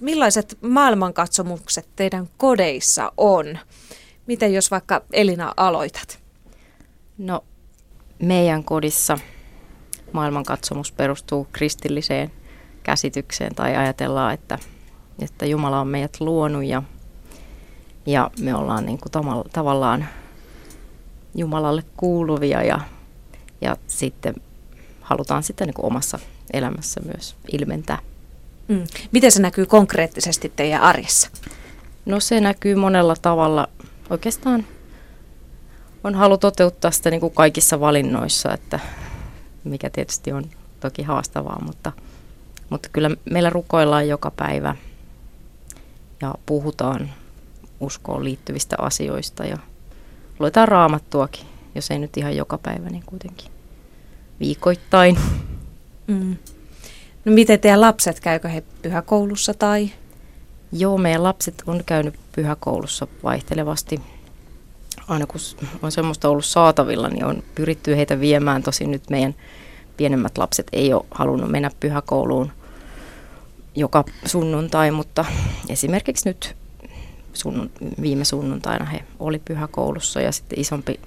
millaiset maailmankatsomukset teidän kodeissa on? Miten jos vaikka Elina aloitat? No meidän kodissa maailmankatsomus perustuu kristilliseen käsitykseen tai ajatellaan, että, että Jumala on meidät luonut ja, ja me ollaan niin kuin tavallaan Jumalalle kuuluvia ja, ja sitten halutaan sitten niin kuin omassa elämässä myös ilmentää. Mm. Miten se näkyy konkreettisesti teidän arjessa? No se näkyy monella tavalla. Oikeastaan on halu toteuttaa sitä niin kuin kaikissa valinnoissa, että mikä tietysti on toki haastavaa, mutta, mutta kyllä meillä rukoillaan joka päivä ja puhutaan uskoon liittyvistä asioista ja luetaan raamattuakin, jos ei nyt ihan joka päivä, niin kuitenkin viikoittain. Mm. No miten teidän lapset, käykö he pyhäkoulussa tai? Joo, meidän lapset on käynyt pyhäkoulussa vaihtelevasti. Aina kun on semmoista ollut saatavilla, niin on pyritty heitä viemään. Tosin nyt meidän pienemmät lapset ei ole halunnut mennä pyhäkouluun joka sunnuntai, mutta esimerkiksi nyt sunnun, viime sunnuntaina he oli pyhäkoulussa ja sitten isompi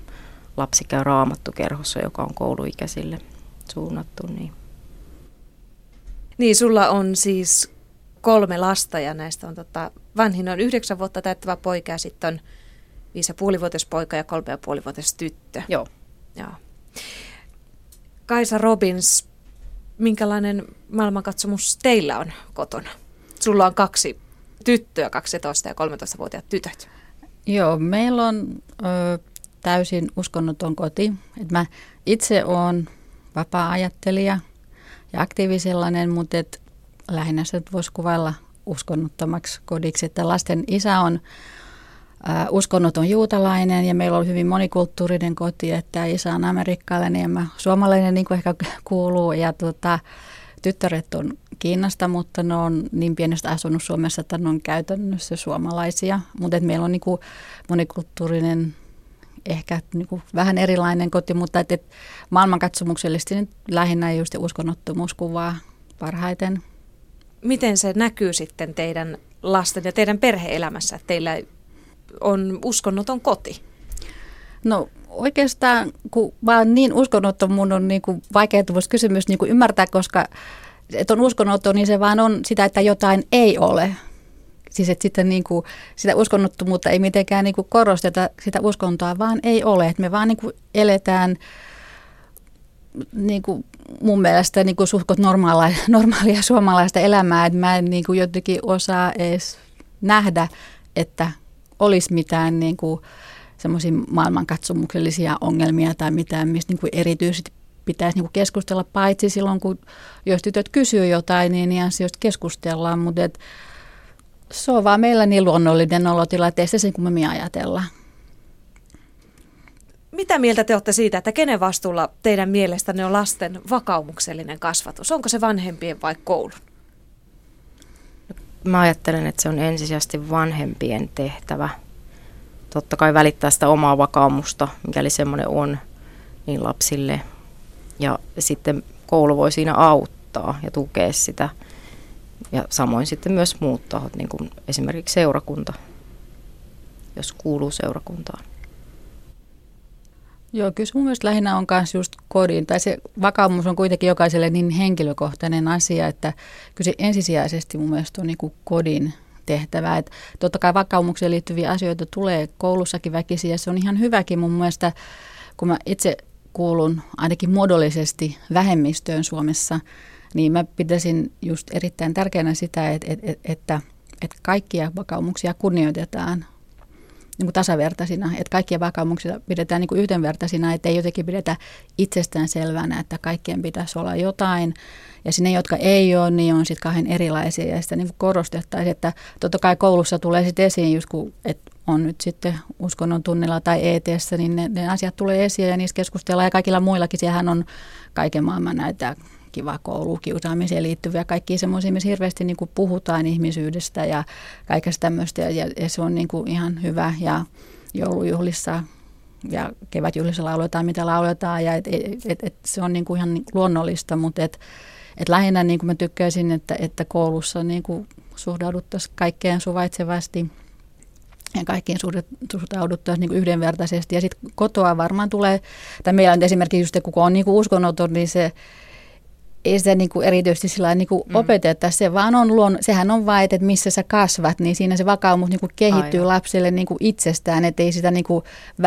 lapsi käy raamattukerhossa, joka on kouluikäisille suunnattu. Niin. Niin, sulla on siis kolme lasta ja näistä on tota, vanhin on yhdeksän vuotta täyttävä poika ja sitten on viisi ja puolivuotias poika ja kolme ja puolivuotias tyttö. Joo. Joo. Kaisa Robins, minkälainen maailmankatsomus teillä on kotona? Sulla on kaksi tyttöä, 12 ja 13-vuotiaat tytöt. Joo, meillä on ö, täysin uskonnoton koti. Et mä itse olen vapaa-ajattelija ja aktiivisellainen, mutta et lähinnä se voisi kuvailla uskonnottomaksi kodiksi. Että lasten isä on ä, uskonnoton juutalainen ja meillä on hyvin monikulttuurinen koti, että isä on amerikkalainen ja mä suomalainen niin kuin ehkä kuuluu ja tota, tyttäret on Kiinasta, mutta ne on niin pienestä asunut Suomessa, että ne on käytännössä suomalaisia. Mutta meillä on niin kuin monikulttuurinen, ehkä niin kuin vähän erilainen koti, mutta et, et maailmankatsomuksellisesti niin lähinnä just uskonnottomuus kuvaa parhaiten. Miten se näkyy sitten teidän lasten ja teidän perheelämässä, että teillä on uskonnoton koti? No oikeastaan, kun vaan niin uskonnoton, mun on niin kuin vaikea kysymys niin kuin ymmärtää, koska että on uskonnoton, niin se vaan on sitä, että jotain ei ole. Siis että sitten niin kuin, sitä uskonnottomuutta ei mitenkään niin kuin korosteta, sitä uskontoa vaan ei ole. Että me vaan niin kuin eletään niin kuin mun mielestä niin kuin suhkot normaalia, normaalia suomalaista elämää, että mä en niin kuin jotenkin osaa edes nähdä, että olisi mitään niin kuin semmoisia maailmankatsomuksellisia ongelmia tai mitään, mistä niin kuin erityisesti pitäisi niin kuin keskustella, paitsi silloin, kun jos tytöt kysyy jotain, niin, niin asioista keskustellaan, mutta se on vaan meillä niin luonnollinen olotila, että ei se sen kummemmin ajatella. Mitä mieltä te olette siitä, että kenen vastuulla teidän mielestänne on lasten vakaumuksellinen kasvatus? Onko se vanhempien vai koulun? Mä ajattelen, että se on ensisijaisesti vanhempien tehtävä. Totta kai välittää sitä omaa vakaumusta, mikäli semmoinen on, niin lapsille ja sitten koulu voi siinä auttaa ja tukea sitä. Ja samoin sitten myös muut tahot, niin kuin esimerkiksi seurakunta, jos kuuluu seurakuntaan. Joo, kyllä mun mielestä lähinnä on myös just kodin, tai se vakaumus on kuitenkin jokaiselle niin henkilökohtainen asia, että kyllä se ensisijaisesti mun mielestä on niin kuin kodin tehtävä. Että totta kai vakaumukseen liittyviä asioita tulee koulussakin väkisin, ja se on ihan hyväkin mun mielestä, kun mä itse kuulun ainakin muodollisesti vähemmistöön Suomessa, niin mä pitäisin just erittäin tärkeänä sitä, että, että, että, että kaikkia vakaumuksia kunnioitetaan niin kuin tasavertaisina, että kaikkia vakaumuksia pidetään niin kuin yhdenvertaisina, että ei jotenkin pidetä itsestään selvänä, että kaikkien pitäisi olla jotain. Ja sinne, jotka ei ole, niin on sitten kahden erilaisia ja sitä niin korostettaisiin, että totta kai koulussa tulee sitten esiin just kun, että on nyt sitten uskonnon tunnilla tai et niin ne, ne asiat tulee esiin ja niistä keskustellaan ja kaikilla muillakin. Siellähän on kaiken maailman näitä kiva koulu, kiusaamiseen liittyviä, kaikki semmoisia, missä hirveästi niin kuin puhutaan ihmisyydestä ja kaikesta tämmöistä. Ja, ja se on niin kuin ihan hyvä. Ja joulujuhlissa ja kevätjuhlissa lauletaan, mitä lauletaan. Ja et, et, et, et se on niin kuin ihan luonnollista, mutta et, et lähinnä niin kuin mä tykkäisin, että, että koulussa niin kuin suhtauduttaisiin kaikkeen suvaitsevasti ja kaikkiin suhtauduttaisiin niin yhdenvertaisesti. Ja sitten kotoa varmaan tulee, tai meillä on esimerkiksi just, kun on niin uskonnoton, niin se ei sitä niin kuin erityisesti sillä niin kuin mm. opeteta, se vaan on luon, sehän on vain, että missä sä kasvat, niin siinä se vakaumus niin kuin kehittyy Aivan. lapselle niin kuin itsestään, että ei sitä niin kuin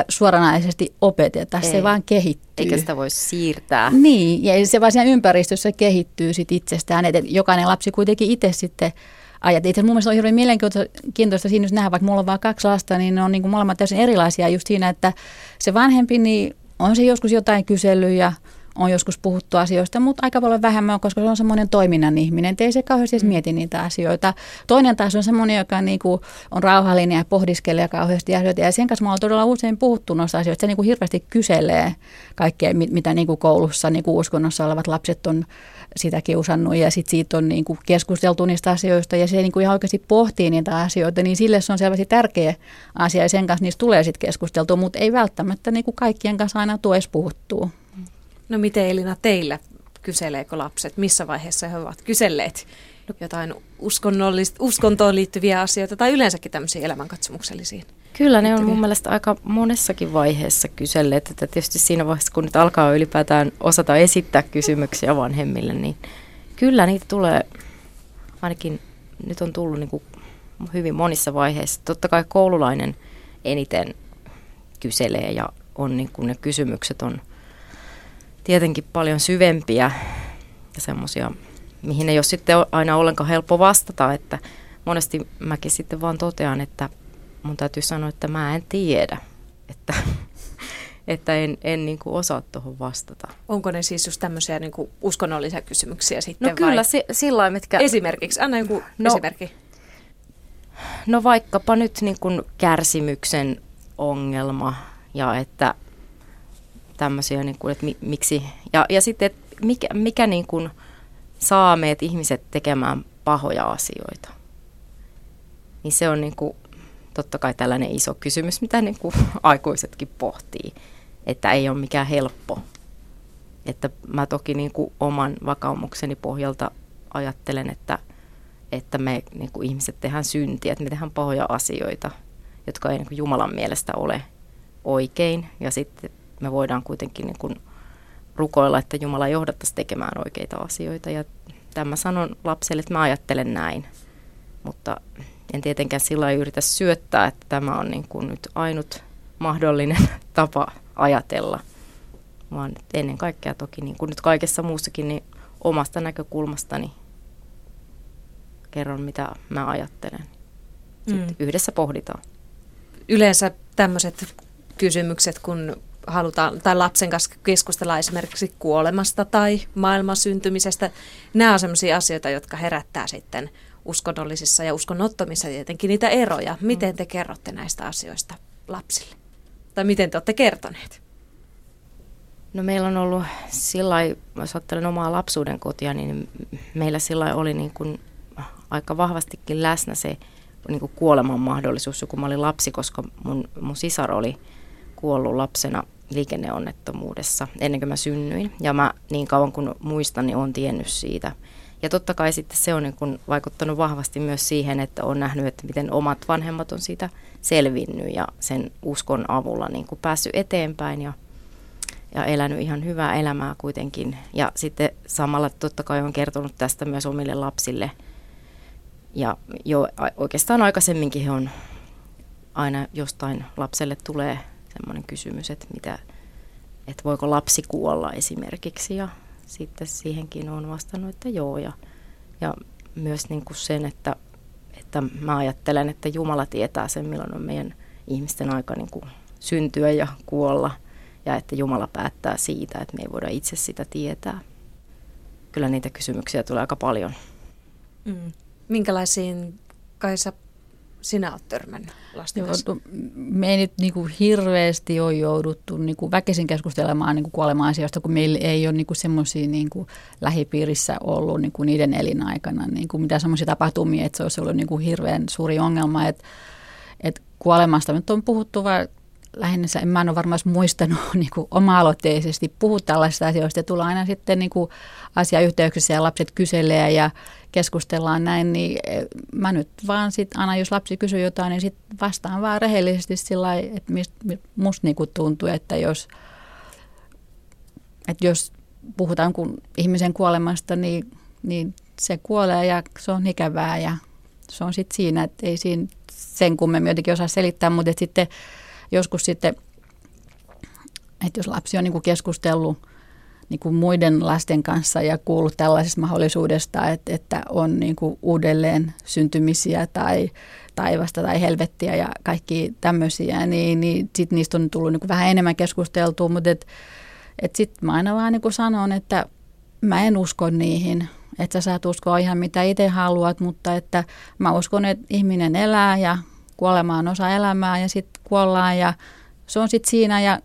suoranaisesti opeteta, ei. se vaan kehittyy. Eikä sitä voi siirtää. Niin, ja se vaan siinä ympäristössä kehittyy sit itsestään, että jokainen lapsi kuitenkin itse sitten ajat. Itse mun mielestä on hirveän mielenkiintoista siinä, jos nähdään, vaikka mulla on vain kaksi lasta, niin ne on niin kuin molemmat täysin erilaisia just siinä, että se vanhempi, niin on se joskus jotain kyselyjä, on joskus puhuttu asioista, mutta aika paljon vähemmän, koska se on semmoinen toiminnan ihminen, ei se kauheasti edes mm. mieti niitä asioita. Toinen taas on semmoinen, joka niinku on rauhallinen ja pohdiskelee kauheasti asioita, ja sen kanssa me ollaan todella usein puhuttu noista asioista. Se niinku hirveästi kyselee kaikkea, mitä niinku koulussa niinku uskonnossa olevat lapset on sitä kiusannut, ja sitten siitä on niinku keskusteltu niistä asioista, ja se niinku ihan oikeasti pohtii niitä asioita, niin sille se on selvästi tärkeä asia, ja sen kanssa niistä tulee sitten keskusteltua, mutta ei välttämättä niinku kaikkien kanssa aina tues puhuttuu. No miten Elina teillä kyseleekö lapset, missä vaiheessa he ovat kyselleet jotain uskontoon liittyviä asioita tai yleensäkin tämmöisiä elämänkatsomuksellisiin? Kyllä ne on mun mielestä aika monessakin vaiheessa kyselleet, että tietysti siinä vaiheessa kun nyt alkaa ylipäätään osata esittää kysymyksiä vanhemmille, niin kyllä niitä tulee, ainakin nyt on tullut niin kuin hyvin monissa vaiheissa. Totta kai koululainen eniten kyselee ja on niin kuin ne kysymykset on – tietenkin paljon syvempiä ja semmoisia, mihin ei ole sitten aina ollenkaan helppo vastata, että monesti mäkin sitten vaan totean, että mun täytyy sanoa, että mä en tiedä, että, että en, en niin kuin osaa tuohon vastata. Onko ne siis just tämmöisiä niin kuin uskonnollisia kysymyksiä sitten No kyllä, si- sillä mitkä... Esimerkiksi, anna joku no, esimerkki. No vaikkapa nyt niin kuin kärsimyksen ongelma ja että tämmöisiä, niin kuin, että mi, miksi, ja, ja sitten, että mikä, mikä niin kuin saa meidät ihmiset tekemään pahoja asioita. Niin se on niin kuin, totta kai tällainen iso kysymys, mitä niin kuin aikuisetkin pohtii, että ei ole mikään helppo. Että mä toki niin kuin oman vakaumukseni pohjalta ajattelen, että, että me niin kuin ihmiset tehdään syntiä, että me tehdään pahoja asioita, jotka ei niin kuin Jumalan mielestä ole oikein. Ja sitten me voidaan kuitenkin niin kuin rukoilla, että Jumala johdattaisi tekemään oikeita asioita. Ja tämä sanon lapselle, että mä ajattelen näin. Mutta en tietenkään sillä yritä syöttää, että tämä on niin kuin nyt ainut mahdollinen tapa ajatella. Vaan ennen kaikkea toki, niin kuin nyt kaikessa muussakin, niin omasta näkökulmastani kerron, mitä mä ajattelen. Sitten mm. yhdessä pohditaan. Yleensä tämmöiset kysymykset, kun halutaan, tai lapsen kanssa keskustella esimerkiksi kuolemasta tai maailman syntymisestä. Nämä on sellaisia asioita, jotka herättää sitten uskonnollisissa ja uskonnottomissa tietenkin niitä eroja. Miten te kerrotte näistä asioista lapsille? Tai miten te olette kertoneet? No meillä on ollut sillä jos ajattelen omaa lapsuuden kotia, niin meillä sillä oli niin kuin aika vahvastikin läsnä se niin kuin kuoleman mahdollisuus, kun mä olin lapsi, koska mun, mun sisar oli kuollut lapsena liikenneonnettomuudessa ennen kuin mä synnyin. Ja mä niin kauan kuin muistan, niin olen tiennyt siitä. Ja totta kai sitten se on niin kuin vaikuttanut vahvasti myös siihen, että on nähnyt, että miten omat vanhemmat on siitä selvinnyt ja sen uskon avulla niin kuin päässyt eteenpäin ja, ja elänyt ihan hyvää elämää kuitenkin. Ja sitten samalla totta kai on kertonut tästä myös omille lapsille. Ja jo oikeastaan aikaisemminkin he on aina jostain lapselle tulee semmoinen kysymys, että, mitä, että voiko lapsi kuolla esimerkiksi ja sitten siihenkin on vastannut, että joo ja, ja myös niin kuin sen, että, että mä ajattelen, että Jumala tietää sen, milloin on meidän ihmisten aika niin kuin syntyä ja kuolla ja että Jumala päättää siitä, että me ei voida itse sitä tietää. Kyllä niitä kysymyksiä tulee aika paljon. Mm. Minkälaisiin, Kaisa, sinä olet törmännyt lasten Joo, kanssa? Me ei nyt niin kuin hirveästi ole jouduttu niin kuin väkisin keskustelemaan niin kuin kuolema-asioista, kun meillä ei ole niin semmoisia niin lähipiirissä ollut niin kuin niiden elinaikana niin kuin mitä semmoisia tapahtumia, että se olisi ollut niin kuin hirveän suuri ongelma, että, että kuolemasta nyt on puhuttu vaan lähinnä, en mä en ole varmaan muistanut niin kuin oma-aloitteisesti puhua tällaisista asioista ja tulla aina sitten niin kuin asiayhteyksissä ja lapset kyselee ja keskustellaan näin, niin eh, mä nyt vaan sit aina jos lapsi kysyy jotain, niin sit vastaan vaan rehellisesti sillä että mist, musta niinku tuntuu, että jos, että jos puhutaan kun ihmisen kuolemasta, niin, niin se kuolee ja se on ikävää ja se on sitten siinä, että ei siinä sen kummemmin jotenkin osaa selittää, mutta sitten joskus sitten, että jos lapsi on niin kuin keskustellut niin kuin muiden lasten kanssa ja kuullut tällaisesta mahdollisuudesta, että, että on niin kuin uudelleen syntymisiä tai taivasta tai helvettiä ja kaikki tämmöisiä, niin, niin sitten niistä on tullut niin kuin vähän enemmän keskusteltua, mutta et, et sitten mä aina vaan niin kuin sanon, että mä en usko niihin, että sä saat uskoa ihan mitä itse haluat, mutta että mä uskon, että ihminen elää ja kuolema on osa elämää ja sitten kuollaan ja se on sitten siinä ja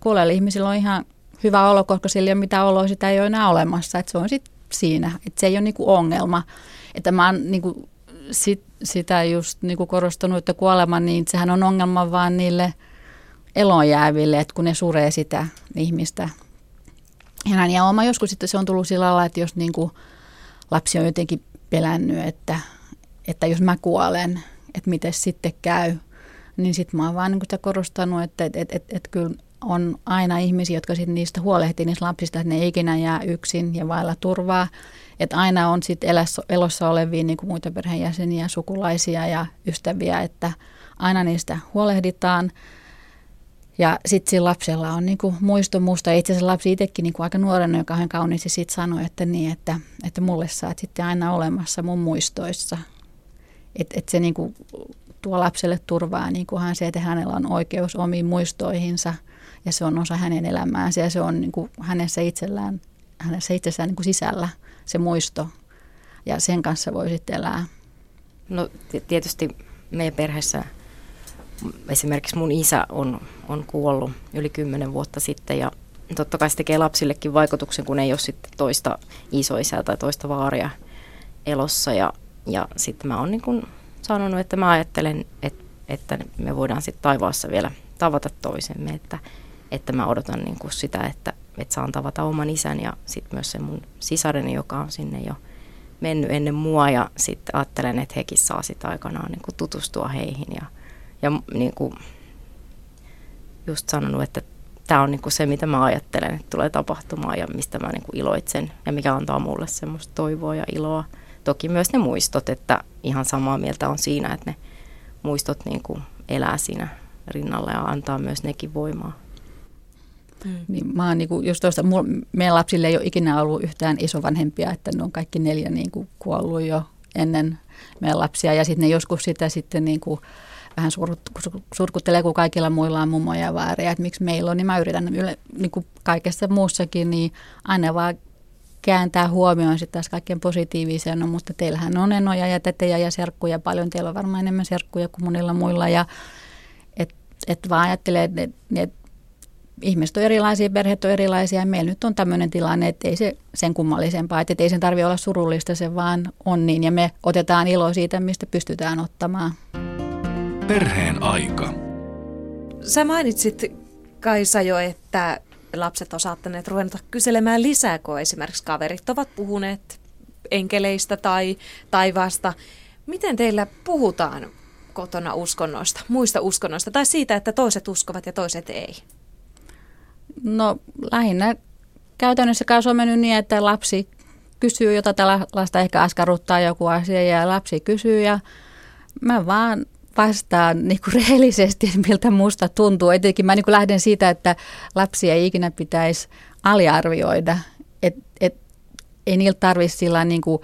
kuolleilla ihmisillä on ihan hyvä olo, koska sillä ei ole mitään oloa, sitä ei ole enää olemassa, että se on sitten siinä, että se ei ole niinku ongelma. Että mä oon niinku sit, sitä just niinku korostanut, että kuolema, niin sehän on ongelma vaan niille elonjääville, että kun ne suree sitä ihmistä. Ja näin, ja oma joskus sitten se on tullut sillä lailla, että jos niinku lapsi on jotenkin pelännyt, että, että jos mä kuolen, että miten sitten käy, niin sitten mä oon vaan niin sitä korostanut, että et, et, et, et kyllä on aina ihmisiä, jotka sitten niistä huolehtii niistä lapsista, että ne ei ikinä jää yksin ja vailla turvaa. Että aina on sitten elossa olevia niin kuin muita perheenjäseniä, sukulaisia ja ystäviä, että aina niistä huolehditaan. Ja sitten sillä lapsella on niinku muisto musta. Itse asiassa lapsi itsekin niinku aika nuorena, joka hän kauniisti sitten sanoi, että, niin, että, että mulle sä oot sitten aina olemassa mun muistoissa. Että et se niinku tuo lapselle turvaa niinku hän se, että hänellä on oikeus omiin muistoihinsa ja se on osa hänen elämäänsä ja se on niinku hänessä itsellään, hänessä itsessään niinku sisällä se muisto ja sen kanssa voi sitten elää. No tietysti meidän perheessä esimerkiksi mun isä on, on kuollut yli kymmenen vuotta sitten ja totta kai se tekee lapsillekin vaikutuksen, kun ei ole sitten toista isoisää tai toista vaaria elossa ja, ja sitten mä oon niin kuin sanonut, että mä ajattelen, että, että me voidaan sitten taivaassa vielä tavata toisemme, että, että mä odotan niin kuin sitä, että, että saan tavata oman isän ja sitten myös se mun sisareni, joka on sinne jo mennyt ennen mua ja sitten ajattelen, että hekin saa sitä aikanaan niin kuin tutustua heihin ja ja niin kuin just sanonut, että tämä on niin kuin se, mitä mä ajattelen, että tulee tapahtumaan ja mistä mä niin kuin iloitsen ja mikä antaa mulle semmoista toivoa ja iloa. Toki myös ne muistot, että ihan samaa mieltä on siinä, että ne muistot niin kuin elää siinä rinnalla ja antaa myös nekin voimaa. Hmm. Niin mä oon niin kuin, just tuosta, meidän lapsille ei ole ikinä ollut yhtään isovanhempia, että ne on kaikki neljä niin kuin kuollut jo ennen meidän lapsia. Ja sitten ne joskus sitä sitten niin kuin vähän surkuttelee, kun kaikilla muilla on mummoja ja että miksi meillä on, niin mä yritän yle, niin kuin kaikessa muussakin, niin aina vaan kääntää huomioon sitten taas kaikkien positiivisia, no mutta teillähän on enoja ja tetejä ja serkkuja paljon, teillä on varmaan enemmän serkkuja kuin monilla muilla. Ja et, et vaan ajattelee, että et, et, ihmiset on erilaisia, perheet on erilaisia ja meillä nyt on tämmöinen tilanne, että ei se sen kummallisempaa, että ei sen tarvitse olla surullista, se vaan on niin ja me otetaan ilo siitä, mistä pystytään ottamaan. Perheen aika. Sä mainitsit Kaisa jo, että lapset on saattaneet ruveta kyselemään lisää, kun esimerkiksi kaverit ovat puhuneet enkeleistä tai taivaasta. Miten teillä puhutaan kotona uskonnoista, muista uskonnoista tai siitä, että toiset uskovat ja toiset ei? No lähinnä käytännössä se on mennyt niin, että lapsi kysyy, jota tällä lasta ehkä askarruttaa joku asia ja lapsi kysyy ja mä vaan vastaan niin kuin rehellisesti, miltä musta tuntuu. Etenkin mä niin kuin lähden siitä, että lapsia ei ikinä pitäisi aliarvioida. Et, et, ei niiltä tarvitse sillä niin kuin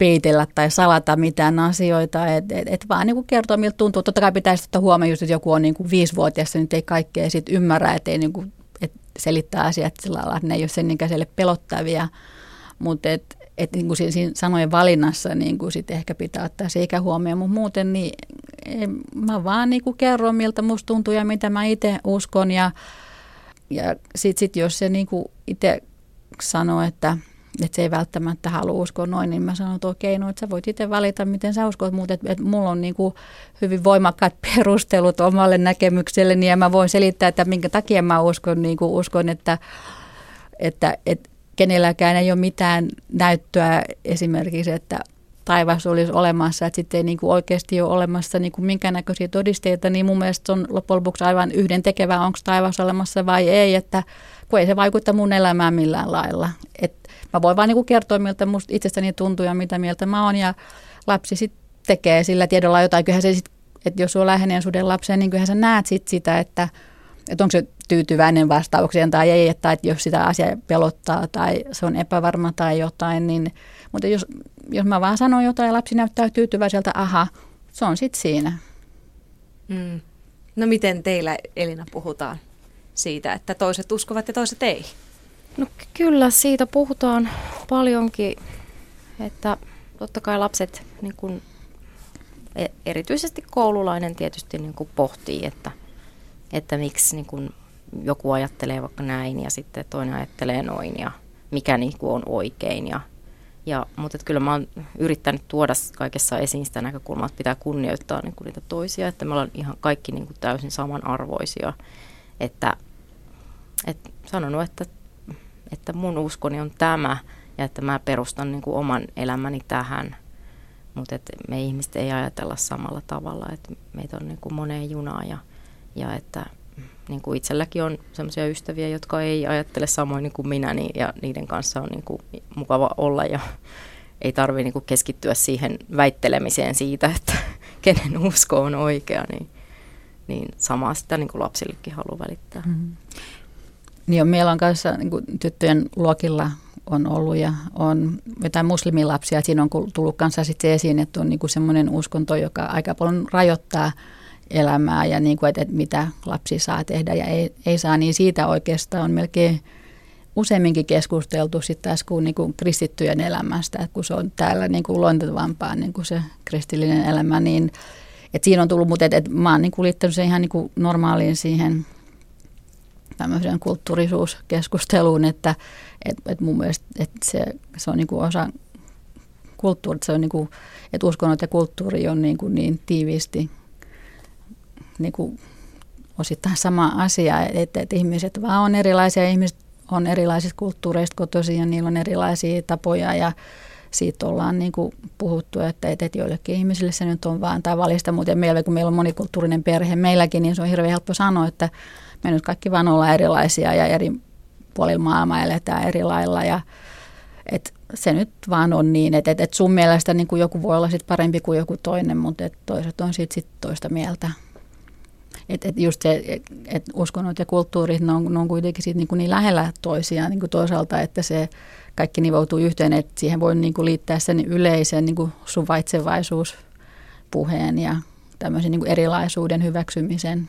peitellä tai salata mitään asioita, että et, et vaan niin kuin kertoa, miltä tuntuu. Totta kai pitäisi ottaa huomioon, just, että joku on niin kuin viisivuotias, niin ei kaikkea sit ymmärrä, että ei niin kuin, et selittää asiat sillä lailla, että ne ei ole sen ikäiselle pelottavia. Mutta että niin kuin siinä, siinä sanojen valinnassa niin kuin sit ehkä pitää ottaa se ikä huomioon, mutta muuten niin en, mä vaan niin kuin kerron, miltä musta tuntuu ja mitä mä itse uskon ja, ja sitten sit jos se niin kuin itse sanoo, että, että se ei välttämättä halua uskoa noin, niin mä sanon, että okei, no että sä voit itse valita, miten sä uskot, mutta että, että mulla on niin kuin hyvin voimakkaat perustelut omalle näkemykselleni ja mä voin selittää, että minkä takia mä uskon, niin kuin uskon että, että, että kenelläkään ei ole mitään näyttöä esimerkiksi, että taivas olisi olemassa, että sitten ei niin kuin oikeasti ole olemassa niin kuin minkäännäköisiä todisteita, niin mun mielestä on loppujen lopuksi aivan yhden tekevää, onko taivas olemassa vai ei, että kun ei se vaikuta mun elämään millään lailla. Et mä voin vaan niin kertoa, miltä musta itsestäni tuntuu ja mitä mieltä mä oon ja lapsi sitten tekee sillä tiedolla jotain. Kyllähän se sit, että jos sulla lähenee suden lapseen, niin kyllähän sä näet sit sitä, että, että onko se tyytyväinen vastaukseen tai ei, että jos sitä asiaa pelottaa tai se on epävarma tai jotain, niin mutta jos, jos mä vaan sanon jotain ja lapsi näyttää tyytyväiseltä, aha, se on sitten siinä. Mm. No miten teillä Elina puhutaan siitä, että toiset uskovat ja toiset ei? No kyllä siitä puhutaan paljonkin, että totta kai lapset, niin kun, e, erityisesti koululainen tietysti niin kun pohtii, että, että miksi niin kun joku ajattelee vaikka näin ja sitten toinen ajattelee noin ja mikä niin on oikein. Ja, ja, mutta että kyllä mä oon yrittänyt tuoda kaikessa esiin sitä näkökulmaa, että pitää kunnioittaa niin niitä toisia, että me ollaan ihan kaikki niin täysin samanarvoisia. Että, et sanonut, että, että mun uskoni on tämä ja että mä perustan niin kuin oman elämäni tähän. Mutta me ihmiset ei ajatella samalla tavalla, että meitä on niin kuin moneen junaan ja, ja että niin kuin itselläkin on sellaisia ystäviä, jotka ei ajattele samoin niin kuin minä niin, ja niiden kanssa on niin kuin mukava olla ja ei tarvitse niin keskittyä siihen väittelemiseen siitä, että kenen usko on oikea, niin, niin samaa sitä niin kuin lapsillekin haluaa välittää. Mm-hmm. Niin meillä on kanssa niin kuin tyttöjen luokilla on ollut ja on jotain muslimilapsia. Siinä on tullut kanssa sitten esiin, että on niin kuin semmoinen uskonto, joka aika paljon rajoittaa elämää ja niin kuin, että, että mitä lapsi saa tehdä ja ei, ei saa, niin siitä oikeastaan on melkein useamminkin keskusteltu sitten taas kuin, niin kuin kristittyjen elämästä, että kun se on täällä niin kuin luontevampaa niin kuin se kristillinen elämä, niin että siinä on tullut, mutta että, että mä oon niin kuin liittänyt sen ihan niin kuin normaaliin siihen tämmöiseen kulttuurisuuskeskusteluun, että että, että mun mielestä että se, se on niin kuin osa kulttuuria, se on niin kuin, että uskonnot ja kulttuuri on niin, kuin niin tiiviisti niin kuin osittain sama asia, että, että ihmiset vaan on erilaisia, ihmiset on erilaisista kulttuureista kotoisin ja niillä on erilaisia tapoja ja siitä ollaan niin kuin puhuttu, että, että joillekin ihmisille se nyt on vaan tavallista, mutta meillä, kun meillä on monikulttuurinen perhe meilläkin, niin se on hirveän helppo sanoa, että me nyt kaikki vaan ollaan erilaisia ja eri puolilla maailmaa eletään eri lailla ja et se nyt vaan on niin, että et, et sun mielestä niin kuin joku voi olla sit parempi kuin joku toinen, mutta et toiset on sitten sit toista mieltä. Että et just se, että et uskonnot ja kulttuurit, ne on, ne on kuitenkin sit niinku niin lähellä toisiaan niin kuin toisaalta, että se kaikki nivoutuu yhteen, että siihen voi niin kuin liittää sen yleisen niin kuin suvaitsevaisuuspuheen ja tämmöisen niin kuin erilaisuuden hyväksymisen.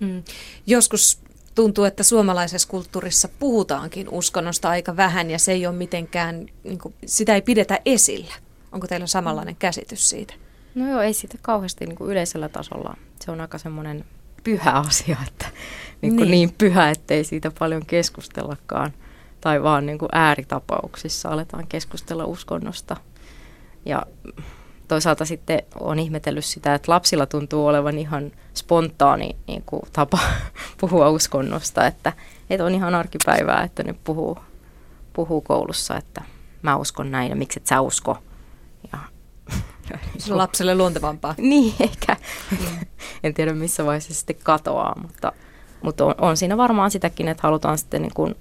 Mm. Joskus tuntuu, että suomalaisessa kulttuurissa puhutaankin uskonnosta aika vähän ja se ei ole mitenkään, niin kuin, sitä ei pidetä esillä. Onko teillä samanlainen käsitys siitä? No joo, ei siitä kauheasti niin kuin yleisellä tasolla. Se on aika semmoinen pyhä asia, että niin, niin. niin pyhä, ettei siitä paljon keskustellakaan. Tai vaan niin kuin ääritapauksissa aletaan keskustella uskonnosta. Ja toisaalta sitten on ihmetellyt sitä, että lapsilla tuntuu olevan ihan spontaani niin kuin tapa puhua uskonnosta, että, että on ihan arkipäivää, että nyt puhuu, puhuu koulussa, että mä uskon näin ja miksi et sä usko. Ja se on lapselle luontevampaa. Niin, ehkä. En tiedä missä vaiheessa se sitten katoaa, mutta, mutta on, on siinä varmaan sitäkin, että halutaan sitten niin kuin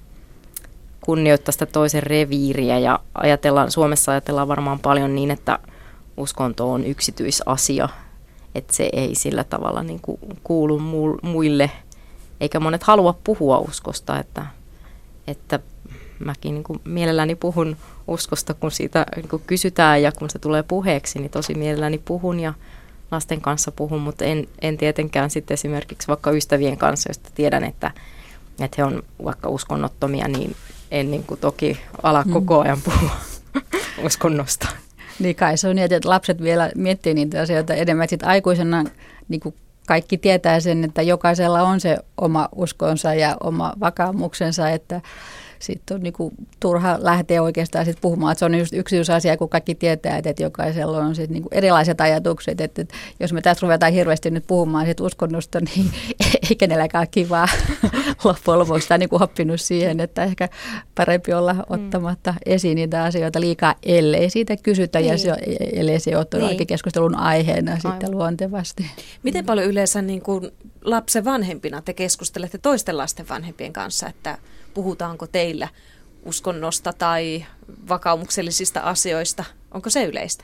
kunnioittaa sitä toisen reviiriä ja ajatellaan, Suomessa ajatellaan varmaan paljon niin, että uskonto on yksityisasia, että se ei sillä tavalla niin kuin kuulu muille, eikä monet halua puhua uskosta, että, että mäkin niin kuin mielelläni puhun uskosta, kun siitä niin kuin kysytään ja kun se tulee puheeksi, niin tosi mielelläni puhun ja lasten kanssa puhun, mutta en, en tietenkään sitten esimerkiksi vaikka ystävien kanssa, joista tiedän, että, että he on vaikka uskonnottomia, niin en niin kuin toki ala mm. koko ajan puhua uskonnosta. Niin kai se on niin, että lapset vielä miettii niitä asioita enemmän. Sitten aikuisena niin kuin kaikki tietää sen, että jokaisella on se oma uskonsa ja oma vakaumuksensa, että sitten on niin kuin, turha lähteä oikeastaan sit puhumaan. Että se on just yksi asia, kun kaikki tietää, että, että jokaisella on sit, niin kuin erilaiset ajatukset. Että, että jos me tässä ruvetaan hirveästi nyt puhumaan sit uskonnosta, niin ei kenelläkään kivaa loppujen lopuksi niin kuin oppinut siihen, että ehkä parempi olla mm. ottamatta esiin niitä asioita liikaa, ellei siitä kysytä niin. ja se, ellei se ole niin. keskustelun aiheena Aivan. sitten luontevasti. Miten paljon yleensä niin kuin lapsen vanhempina te keskustelette toisten lasten vanhempien kanssa, että puhutaanko teillä uskonnosta tai vakaumuksellisista asioista? Onko se yleistä?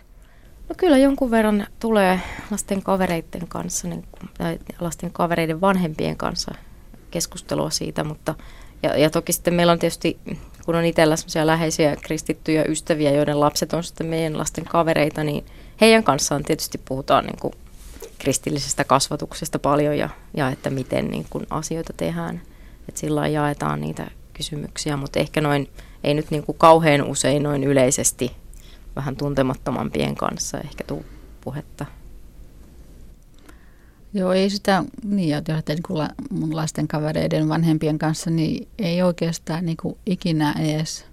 No kyllä jonkun verran tulee lasten kavereiden kanssa, niin, tai lasten kavereiden vanhempien kanssa keskustelua siitä, mutta ja, ja toki sitten meillä on tietysti, kun on itsellä sellaisia läheisiä kristittyjä ystäviä, joiden lapset on sitten meidän lasten kavereita, niin heidän kanssaan tietysti puhutaan niin kuin kristillisestä kasvatuksesta paljon ja, ja että miten niin kuin asioita tehdään. Että sillä jaetaan niitä kysymyksiä, mutta ehkä noin, ei nyt niin kuin kauhean usein noin yleisesti vähän tuntemattomampien kanssa ehkä tuu puhetta. Joo, ei sitä, niin että niin mun lasten kavereiden vanhempien kanssa, niin ei oikeastaan niin kuin ikinä edes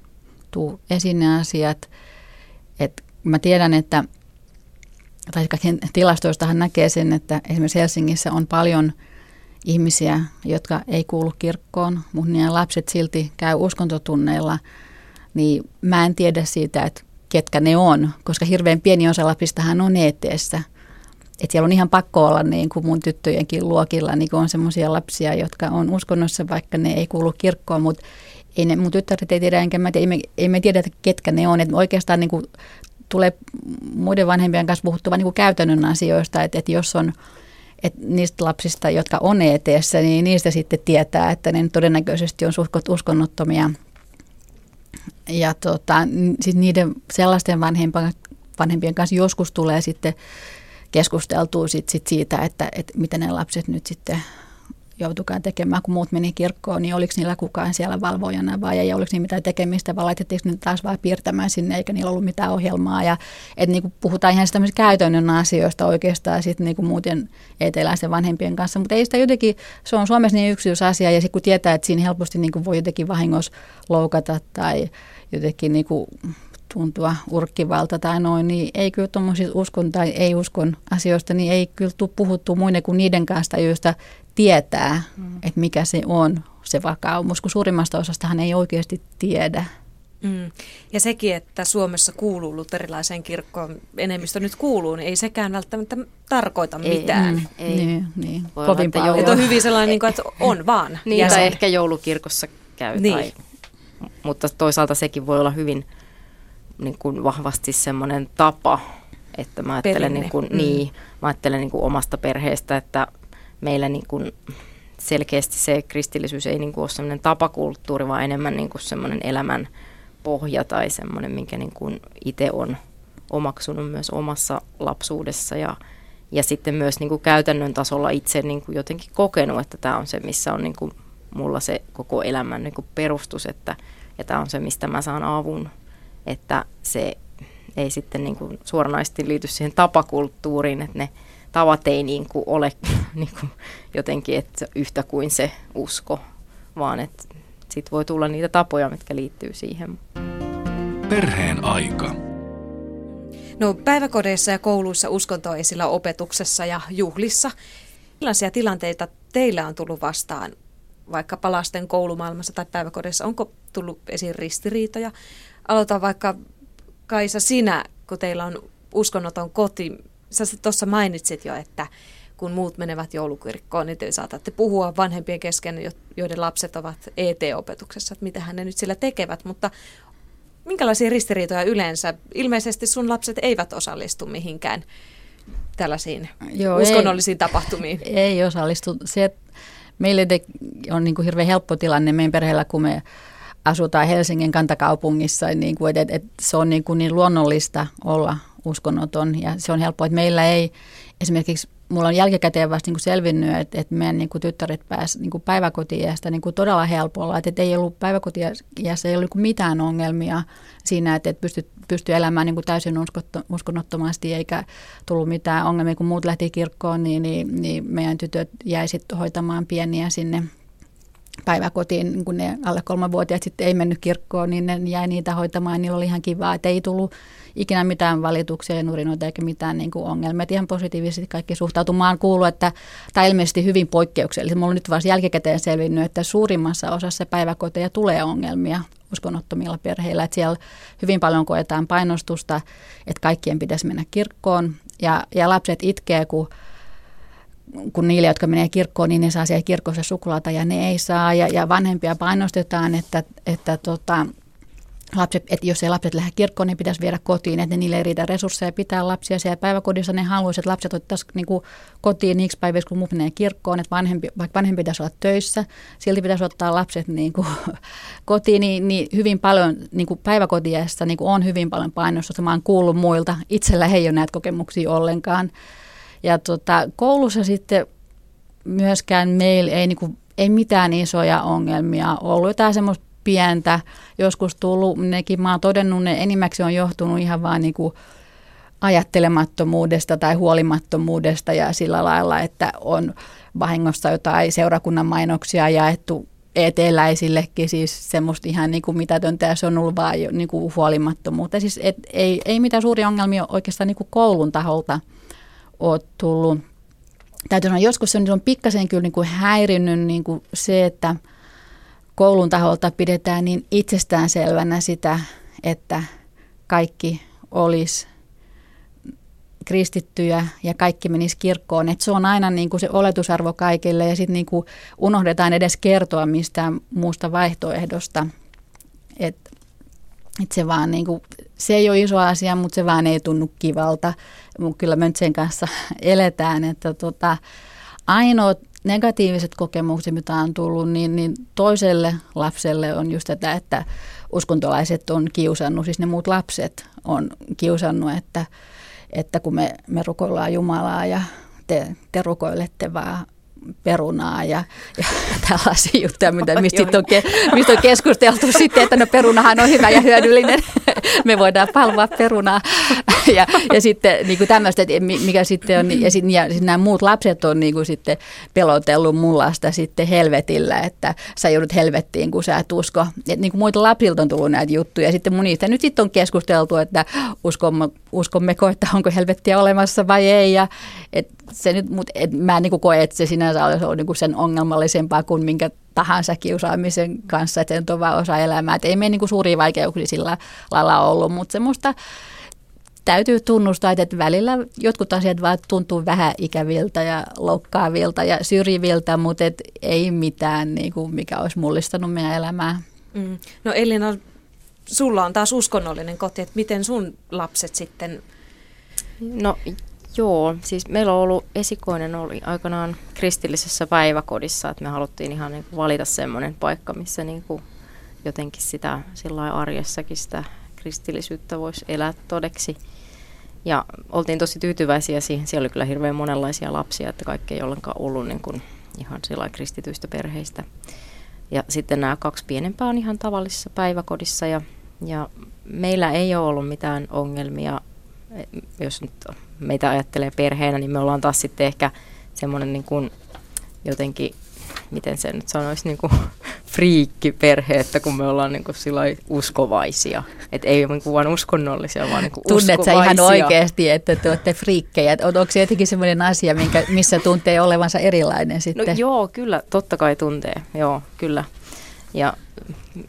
tuu esiin ne asiat. Et mä tiedän, että tai tilastoistahan näkee sen, että esimerkiksi Helsingissä on paljon ihmisiä, jotka ei kuulu kirkkoon, mutta niiden lapset silti käy uskontotunneilla, niin mä en tiedä siitä, että ketkä ne on, koska hirveän pieni osa lapsistahan on eteessä. Että siellä on ihan pakko olla niin kuin mun tyttöjenkin luokilla, niin kuin on semmoisia lapsia, jotka on uskonnossa, vaikka ne ei kuulu kirkkoon, mutta ei ne, mun tyttäret ei tiedä, enkä mä tiedä, ei me, ei me tiedä, ketkä ne on. Et oikeastaan niin kuin tulee muiden vanhempien kanssa puhuttua niin kuin käytännön asioista, että, että jos on että niistä lapsista, jotka on eteessä, niin niistä sitten tietää, että ne todennäköisesti on suhkot uskonnottomia. Ja tota, siis niiden sellaisten vanhempien, vanhempien kanssa joskus tulee sitten keskusteltua sit, sit siitä, että, että mitä ne lapset nyt sitten joutukaan tekemään, kun muut meni kirkkoon, niin oliko niillä kukaan siellä valvojana vai ei, oliko niillä mitään tekemistä vai laitettiinko ne taas vaan piirtämään sinne, eikä niillä ollut mitään ohjelmaa. Ja, että niin kuin puhutaan ihan tämmöisistä käytännön asioista oikeastaan sitten niin kuin muuten eteläisten vanhempien kanssa, mutta ei sitä jotenkin, se on Suomessa niin yksityisasia ja sitten kun tietää, että siinä helposti niin kuin voi jotenkin vahingossa loukata tai jotenkin niin kuin tuntua urkkivalta tai noin, niin ei kyllä tuommoisista uskon tai ei-uskon asioista, niin ei kyllä tule puhuttu muiden kuin niiden kanssa, joista tietää, mm. että mikä se on se vakaumus, kun suurimmasta osasta hän ei oikeasti tiedä. Mm. Ja sekin, että Suomessa kuuluu luterilaiseen kirkkoon, enemmistö nyt kuuluu, niin ei sekään välttämättä tarkoita ei, mitään. Mm, ei. Niin, niin. Voi Kovin olla, että, että on hyvin sellainen, niin kuin, että on vaan. niin, tai ehkä joulukirkossa käy. Niin. Tai, mutta toisaalta sekin voi olla hyvin niin kuin vahvasti semmoinen tapa, että mä ajattelen, niin kuin, mm. niin, mä ajattelen niin kuin omasta perheestä, että meillä niin kuin selkeästi se kristillisyys ei niin kuin ole semmoinen tapakulttuuri, vaan enemmän niin kuin semmoinen elämän pohja tai semmoinen, minkä niin kuin itse on omaksunut myös omassa lapsuudessa ja, ja sitten myös niin kuin käytännön tasolla itse niin kuin jotenkin kokenut, että tämä on se, missä on niin kuin mulla se koko elämän niin kuin perustus, että ja tämä on se, mistä mä saan avun että se ei sitten niin kuin suoranaisesti liity siihen tapakulttuuriin, että ne tavat ei niin kuin ole niin kuin jotenkin että yhtä kuin se usko, vaan että sitten voi tulla niitä tapoja, mitkä liittyy siihen. Perheen aika. No päiväkodeissa ja kouluissa uskonto on esillä opetuksessa ja juhlissa. Millaisia tilanteita teillä on tullut vastaan vaikkapa lasten koulumaailmassa tai päiväkodissa? Onko tullut esiin ristiriitoja? Aloita vaikka Kaisa sinä, kun teillä on uskonnoton koti. Sä tuossa mainitsit jo, että kun muut menevät joulukirkkoon, niin te saatatte puhua vanhempien kesken, joiden lapset ovat ET-opetuksessa, että mitä ne nyt sillä tekevät, mutta minkälaisia ristiriitoja yleensä? Ilmeisesti sun lapset eivät osallistu mihinkään tällaisiin Joo, uskonnollisiin ei, tapahtumiin. Ei osallistu. Se, meille on niin kuin hirveän helppo tilanne meidän perheellä, kun me asutaan Helsingin kantakaupungissa, niin kuin, että, että se on niin, kuin niin luonnollista olla uskonnoton ja se on helppoa, että meillä ei esimerkiksi mulla on jälkikäteen vasta niin selvinnyt, että, että meidän niin kuin tyttäret pääsivät niin päiväkotiästä niin todella helpolla. Että, että ei ollut päiväkotiässä ei ollut niin mitään ongelmia siinä, että, että pystyi pysty elämään niin täysin uskonnottomasti eikä tullut mitään ongelmia. Kun muut lähti kirkkoon, niin, niin, niin meidän tytöt jäi sitten hoitamaan pieniä sinne päiväkotiin, niin kun ne alle kolmevuotiaat sitten ei mennyt kirkkoon, niin ne jäi niitä hoitamaan. Niillä oli ihan kiva, että ei tullut ikinä mitään valituksia ja nurinoita eikä mitään niin kuin ongelmia. Et ihan positiivisesti kaikki suhtautumaan kuuluu, että tämä ilmeisesti hyvin poikkeuksellista. Mulla on nyt vasta jälkikäteen selvinnyt, että suurimmassa osassa päiväkoteja tulee ongelmia uskonnottomilla perheillä. Että siellä hyvin paljon koetaan painostusta, että kaikkien pitäisi mennä kirkkoon ja, ja lapset itkee, kun kun niille, jotka menee kirkkoon, niin ne saa siellä kirkossa suklaata ja ne ei saa. Ja, ja vanhempia painostetaan, että, että tota, lapset, että jos ei lapset lähde kirkkoon, niin pitäisi viedä kotiin, että niille ei riitä resursseja pitää lapsia siellä päiväkodissa. Ne haluaisivat, että lapset otettaisiin niin kotiin niiksi päiviksi, kun muu menee kirkkoon, että vanhempi, vaikka vanhempi pitäisi olla töissä, silti pitäisi ottaa lapset niin kuin, kotiin, niin, niin hyvin paljon niin kuin päiväkotiessa niin kuin on hyvin paljon painostusta. Mä oon kuullut muilta, itsellä ei ole näitä kokemuksia ollenkaan. Ja tota, koulussa sitten myöskään meillä ei, niin kuin, ei mitään isoja ongelmia ollut. Jotain semmoista pientä joskus tullut, nekin mä oon todennut, ne enimmäkseen on johtunut ihan vaan niin kuin ajattelemattomuudesta tai huolimattomuudesta ja sillä lailla, että on vahingossa jotain seurakunnan mainoksia jaettu eteläisillekin, siis semmoista ihan niin mitätöntä ja se on ollut vaan niin huolimattomuutta. Siis et, ei, ei mitään suuria ongelmia oikeastaan niin koulun taholta ole tullut. Täytyy sanoa, joskus se on, pikkasen kyllä niin kuin häirinnyt niin kuin se, että – koulun taholta pidetään niin itsestäänselvänä sitä, että kaikki olisi kristittyjä ja kaikki menisi kirkkoon. Et se on aina niin kuin se oletusarvo kaikille ja sitten niin kuin unohdetaan edes kertoa mistään muusta vaihtoehdosta. Et, et se, vaan niin kuin, se ei ole iso asia, mutta se vaan ei tunnu kivalta. Mut kyllä me nyt sen kanssa eletään. Että tota, ainoat negatiiviset kokemukset, mitä on tullut, niin, niin toiselle lapselle on just tätä, että uskontolaiset on kiusannut, siis ne muut lapset on kiusannut, että, että kun me, me rukoillaan Jumalaa ja te, te rukoilette vaan perunaa ja, ja tällaisia juttuja, mitä, mistä, on, mistä on keskusteltu sitten, että no perunahan on hyvä ja hyödyllinen. Me voidaan palvaa perunaa. Ja, ja sitten niin kuin tämmöistä, että mikä sitten on, ja sitten, ja sitten nämä muut lapset on niin kuin sitten pelotellut mun lasta sitten helvetillä, että sä joudut helvettiin, kun sä et usko. Et niin kuin muilta lapsilta on tullut näitä juttuja. Sitten mun niistä nyt sitten on keskusteltu, että uskomme, uskommeko, että onko helvettiä olemassa vai ei. Ja, et se nyt, mut, et mä en niin koe, että se sinänsä olisi ollut niin sen ongelmallisempaa kuin minkä tahansa kiusaamisen kanssa, että se on vaan osa elämää. Et ei meidän niin suuria vaikeuksia sillä lailla ollut, mutta semmoista täytyy tunnustaa, että välillä jotkut asiat vaan tuntuu vähän ikäviltä ja loukkaavilta ja syrjiviltä, mutta et ei mitään, niin kuin, mikä olisi mullistanut meidän elämää. Mm. No Elina, sulla on taas uskonnollinen koti, että miten sun lapset sitten... No Joo, siis meillä on ollut esikoinen oli aikanaan kristillisessä päiväkodissa, että me haluttiin ihan niin kuin valita semmoinen paikka, missä niin kuin jotenkin sitä sillä arjessakin sitä kristillisyyttä voisi elää todeksi. Ja oltiin tosi tyytyväisiä siihen. Siellä oli kyllä hirveän monenlaisia lapsia, että kaikki ei ollenkaan ollut niin kuin ihan sillä kristityistä perheistä. Ja sitten nämä kaksi pienempää on ihan tavallisessa päiväkodissa ja, ja meillä ei ole ollut mitään ongelmia, jos nyt meitä ajattelee perheenä, niin me ollaan taas sitten ehkä semmoinen niin kuin jotenkin, miten se nyt sanoisi, niin kuin friikkiperhe, että kun me ollaan niin kuin uskovaisia. Että ei niin kuin vain uskonnollisia, vaan niin kuin Tunnet sä ihan oikeasti, että te olette friikkejä? Onko se jotenkin semmoinen asia, minkä, missä tuntee olevansa erilainen no sitten? No joo, kyllä, totta kai tuntee, joo, kyllä. Ja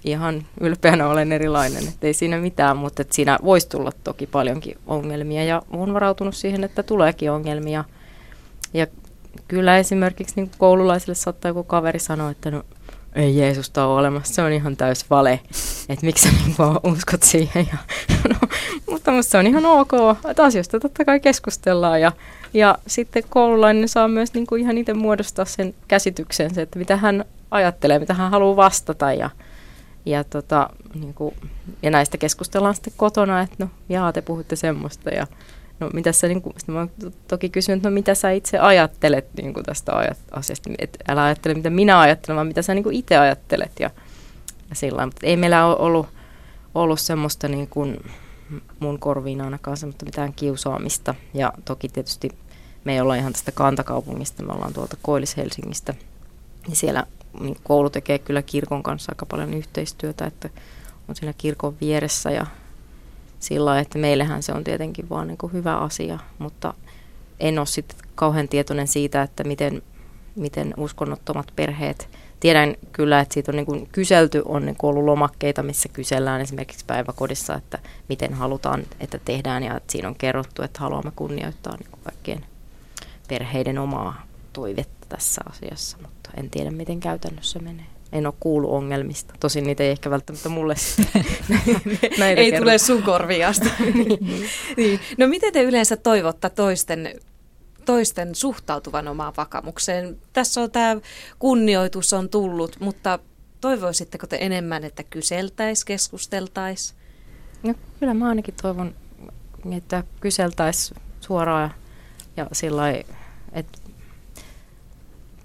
ihan ylpeänä olen erilainen, että ei siinä mitään, mutta että siinä voisi tulla toki paljonkin ongelmia ja olen varautunut siihen, että tuleekin ongelmia. Ja kyllä esimerkiksi niin koululaisille saattaa joku kaveri sanoa, että no ei Jeesusta ole olemassa, se on ihan täys vale, että miksi sä niin vaan uskot siihen. Ja, no, mutta musta se on ihan ok, että asioista totta kai keskustellaan ja, ja sitten koululainen saa myös niin kuin ihan itse muodostaa sen käsityksensä, että mitä hän ajattelee, mitä hän haluaa vastata ja, ja, tota, niin kuin, ja näistä keskustellaan sitten kotona, että no jaa, te puhutte semmoista ja no mitä sä, niin kuin, mä toki kysyn, että no mitä sä itse ajattelet niin kuin tästä asiasta, että älä ajattele mitä minä ajattelen, vaan mitä sä niin kuin itse ajattelet ja, ja sillä mutta ei meillä ole ollut, ollut semmoista niin kuin mun korviin ainakaan semmoista mitään kiusaamista. Ja toki tietysti me ei olla ihan tästä kantakaupungista, me ollaan tuolta Koillis-Helsingistä, niin siellä niin koulu tekee kyllä kirkon kanssa aika paljon yhteistyötä, että on siinä kirkon vieressä ja sillä että meillähän se on tietenkin vaan niin kuin hyvä asia, mutta en ole sitten kauhean tietoinen siitä, että miten, miten uskonnottomat perheet, tiedän kyllä, että siitä on niin kuin kyselty, on niin kuin ollut lomakkeita, missä kysellään esimerkiksi päiväkodissa, että miten halutaan, että tehdään ja että siinä on kerrottu, että haluamme kunnioittaa niin kuin kaikkien perheiden omaa toivetta tässä asiassa, mutta en tiedä miten käytännössä menee en ole kuullut ongelmista. Tosin niitä ei ehkä välttämättä mulle näitä Ei kerran. tule sun korviasta. niin. niin. No miten te yleensä toivotta toisten, toisten suhtautuvan omaan vakamukseen? Tässä on tämä kunnioitus on tullut, mutta toivoisitteko te enemmän, että kyseltäisiin, keskusteltaisiin? No, kyllä mä ainakin toivon, että kyseltäisiin suoraan ja sillä että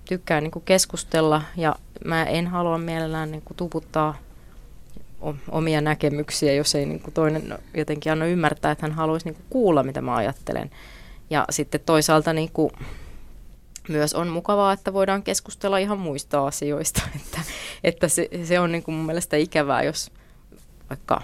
tykkään niin kuin keskustella ja mä en halua mielellään niin kuin tuputtaa omia näkemyksiä, jos ei niin kuin toinen jotenkin anna ymmärtää, että hän haluaisi niin kuin kuulla, mitä mä ajattelen. Ja sitten toisaalta niin kuin myös on mukavaa, että voidaan keskustella ihan muista asioista. Että, että se, se on niin kuin mun mielestä ikävää, jos vaikka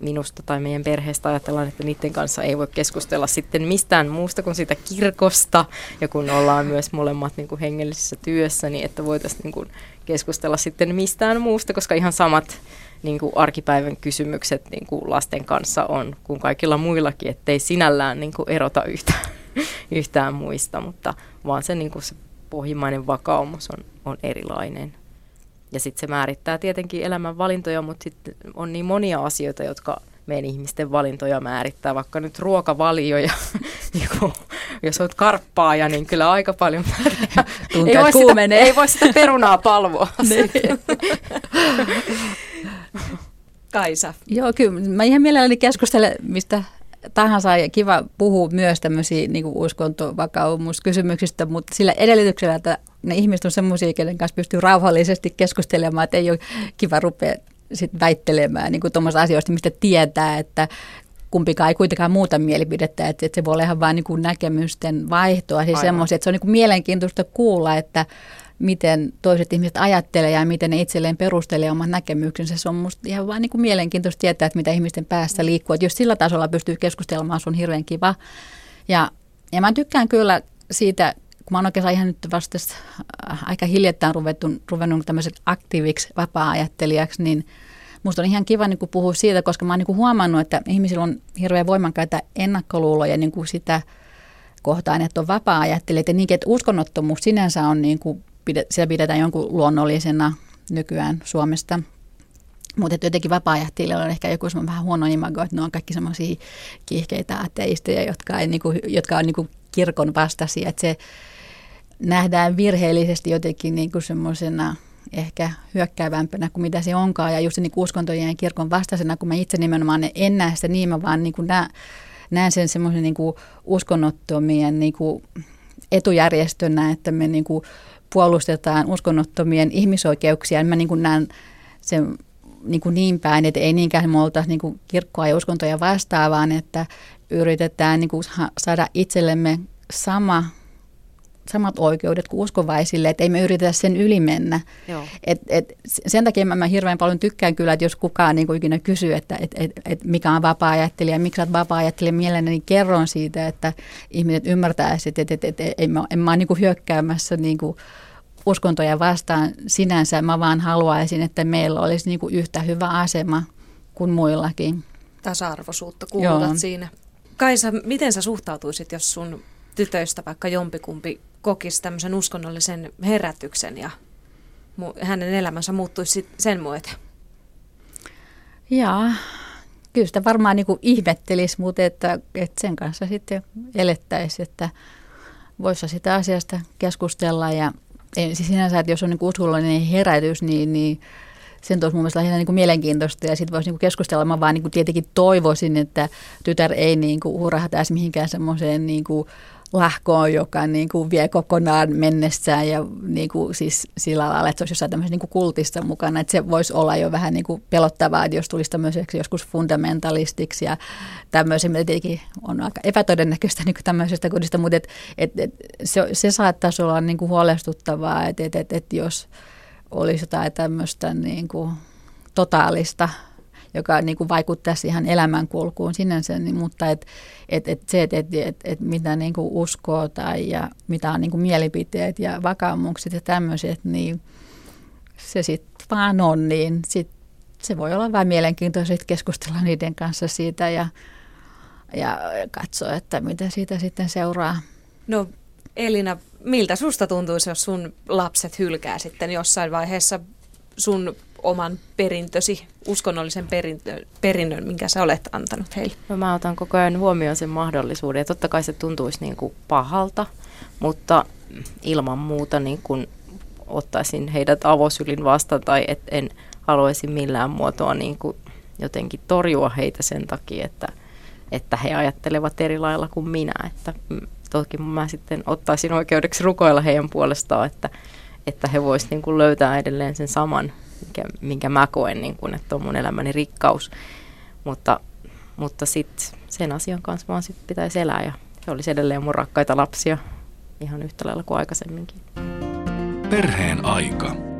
minusta tai meidän perheestä ajatellaan, että niiden kanssa ei voi keskustella sitten mistään muusta kuin siitä kirkosta. Ja kun ollaan myös molemmat niin kuin hengellisessä työssä, niin että voitaisiin niin kuin keskustella sitten mistään muusta, koska ihan samat niin kuin arkipäivän kysymykset niin kuin lasten kanssa on kuin kaikilla muillakin, ettei sinällään niin kuin erota yhtään, yhtään muista, mutta vaan se, niin kuin se pohjimmainen vakaumus on, on erilainen. Ja sitten se määrittää tietenkin elämän valintoja, mutta sitten on niin monia asioita, jotka meidän ihmisten valintoja määrittää, vaikka nyt ruokavalio ja joku, jos olet karppaaja, niin kyllä aika paljon ei, voi sitä, ei voi sitä perunaa palvoa. Niin. Kaisa. Joo, kyllä. Mä ihan mielelläni keskustelen mistä tahansa ja kiva puhua myös tämmöisiä niin uskontovakaumuskysymyksistä, mutta sillä edellytyksellä, että ne ihmiset on semmoisia, kenen kanssa pystyy rauhallisesti keskustelemaan, että ei ole kiva rupea sit väittelemään niin tuommoista asioista, mistä tietää, että kumpikaan ei kuitenkaan muuta mielipidettä, että, että se voi olla ihan vain niin näkemysten vaihtoa, siis semmoisia, että se on niin kuin mielenkiintoista kuulla, että miten toiset ihmiset ajattelee ja miten ne itselleen perustelee oman näkemyksensä. Se on musta ihan vaan niin kuin mielenkiintoista tietää, että mitä ihmisten päässä liikkuu. Että jos sillä tasolla pystyy keskustelemaan, se on hirveän kiva. Ja, ja mä tykkään kyllä siitä, kun mä oon oikeastaan ihan nyt vasta äh, aika hiljattain ruvettu, ruvennut tämmöiseksi aktiiviksi vapaa-ajattelijaksi, niin musta on ihan kiva niin kuin puhua siitä, koska mä oon niin kuin huomannut, että ihmisillä on hirveän voimakkaita ennakkoluuloja niin kuin sitä kohtaan, että on vapaa-ajattelijat ja niinkin, että uskonnottomuus sinänsä on niin kuin sitä pidetään jonkun luonnollisena nykyään Suomesta. Mutta jotenkin vapaa on ehkä joku vähän huono imago, että ne on kaikki semmoisia kiihkeitä ateisteja, jotka, ei, niinku, jotka on niinku kirkon vastaisia. Että se nähdään virheellisesti jotenkin niinku semmoisena ehkä hyökkäävämpänä kuin mitä se onkaan. Ja just niinku uskontojen ja kirkon vastaisena, kun mä itse nimenomaan en näe sitä niin, mä vaan niinku näen, näen sen semmoisen niinku uskonnottomien niinku etujärjestönä, että me niinku puolustetaan uskonnottomien ihmisoikeuksia, niin mä niin kuin näen sen niin, kuin niin päin, että ei niinkään me oltaisi niin kuin kirkkoa ja uskontoja vastaan, vaan että yritetään niin kuin saada itsellemme sama, samat oikeudet kuin uskovaisille, että ei me yritetä sen yli mennä. Et, et, sen takia mä, mä hirveän paljon tykkään kyllä, että jos kukaan niin kuin ikinä kysyy, että et, et, et mikä on vapaa-ajattelija, miksi olet vapaa-ajattelija, mielelläni kerron siitä, että ihmiset ymmärtäisivät, että et, et, et, et, en, mä, en mä ole niin kuin hyökkäämässä niin kuin uskontoja vastaan sinänsä. Mä vaan haluaisin, että meillä olisi niin kuin yhtä hyvä asema kuin muillakin. Tasa-arvoisuutta kuuluvat siinä. Kaisa, miten sä suhtautuisit, jos sun tytöistä vaikka jompikumpi kokisi tämmöisen uskonnollisen herätyksen ja hänen elämänsä muuttuisi sen myötä? Jaa, kyllä sitä varmaan niin kuin ihmettelisi, mutta että, että sen kanssa sitten elettäisiin, että voisi sitä asiasta keskustella ja ei, siis sinänsä, että jos on niin uskonnollinen herätys, niin, niin sen tuossa mun mielestä lähinnä niin kuin mielenkiintoista ja sitten voisi niin keskustella. Mä vaan niin kuin tietenkin toivoisin, että tytär ei niin kuin hurahtaisi mihinkään semmoiseen niin kuin lahkoon, joka niin kuin vie kokonaan mennessään ja niin kuin siis sillä lailla, että se olisi jossain tämmöisessä niin kuin kultissa mukana. Että se voisi olla jo vähän niin kuin pelottavaa, että jos tulisi tämmöiseksi joskus fundamentalistiksi ja tämmöisen, tietenkin on aika epätodennäköistä niin kuin tämmöisestä kodista, mutta et, et, et, se, se saattaisi olla niin kuin huolestuttavaa, että et, et, et jos olisi jotain tämmöistä niin kuin totaalista joka niin kuin vaikuttaisi ihan elämänkulkuun sinänsä, niin, mutta et, et, et se, että et, et, et mitä niin kuin uskoo tai ja mitä on niin kuin mielipiteet ja vakaumukset ja tämmöiset, niin se sitten vaan on, niin sit se voi olla vain mielenkiintoista keskustella niiden kanssa siitä ja, ja katsoa, että mitä siitä sitten seuraa. No Elina, miltä susta tuntuisi, jos sun lapset hylkää sitten jossain vaiheessa sun oman perintösi, uskonnollisen perintö, perinnön, minkä sä olet antanut heille? No mä otan koko ajan huomioon sen mahdollisuuden ja totta kai se tuntuisi niin kuin pahalta, mutta ilman muuta niin kuin ottaisin heidät avosylin vastaan tai et en haluaisi millään muotoa niin kuin jotenkin torjua heitä sen takia, että, että he ajattelevat eri lailla kuin minä. Että toki mä sitten ottaisin oikeudeksi rukoilla heidän puolestaan, että, että he voisivat niin löytää edelleen sen saman minkä, minkä mä koen, niin kun, että on mun elämäni rikkaus. Mutta, mutta sitten sen asian kanssa vaan sit pitäisi elää ja se olisi edelleen mun rakkaita lapsia ihan yhtä lailla kuin aikaisemminkin. Perheen aika.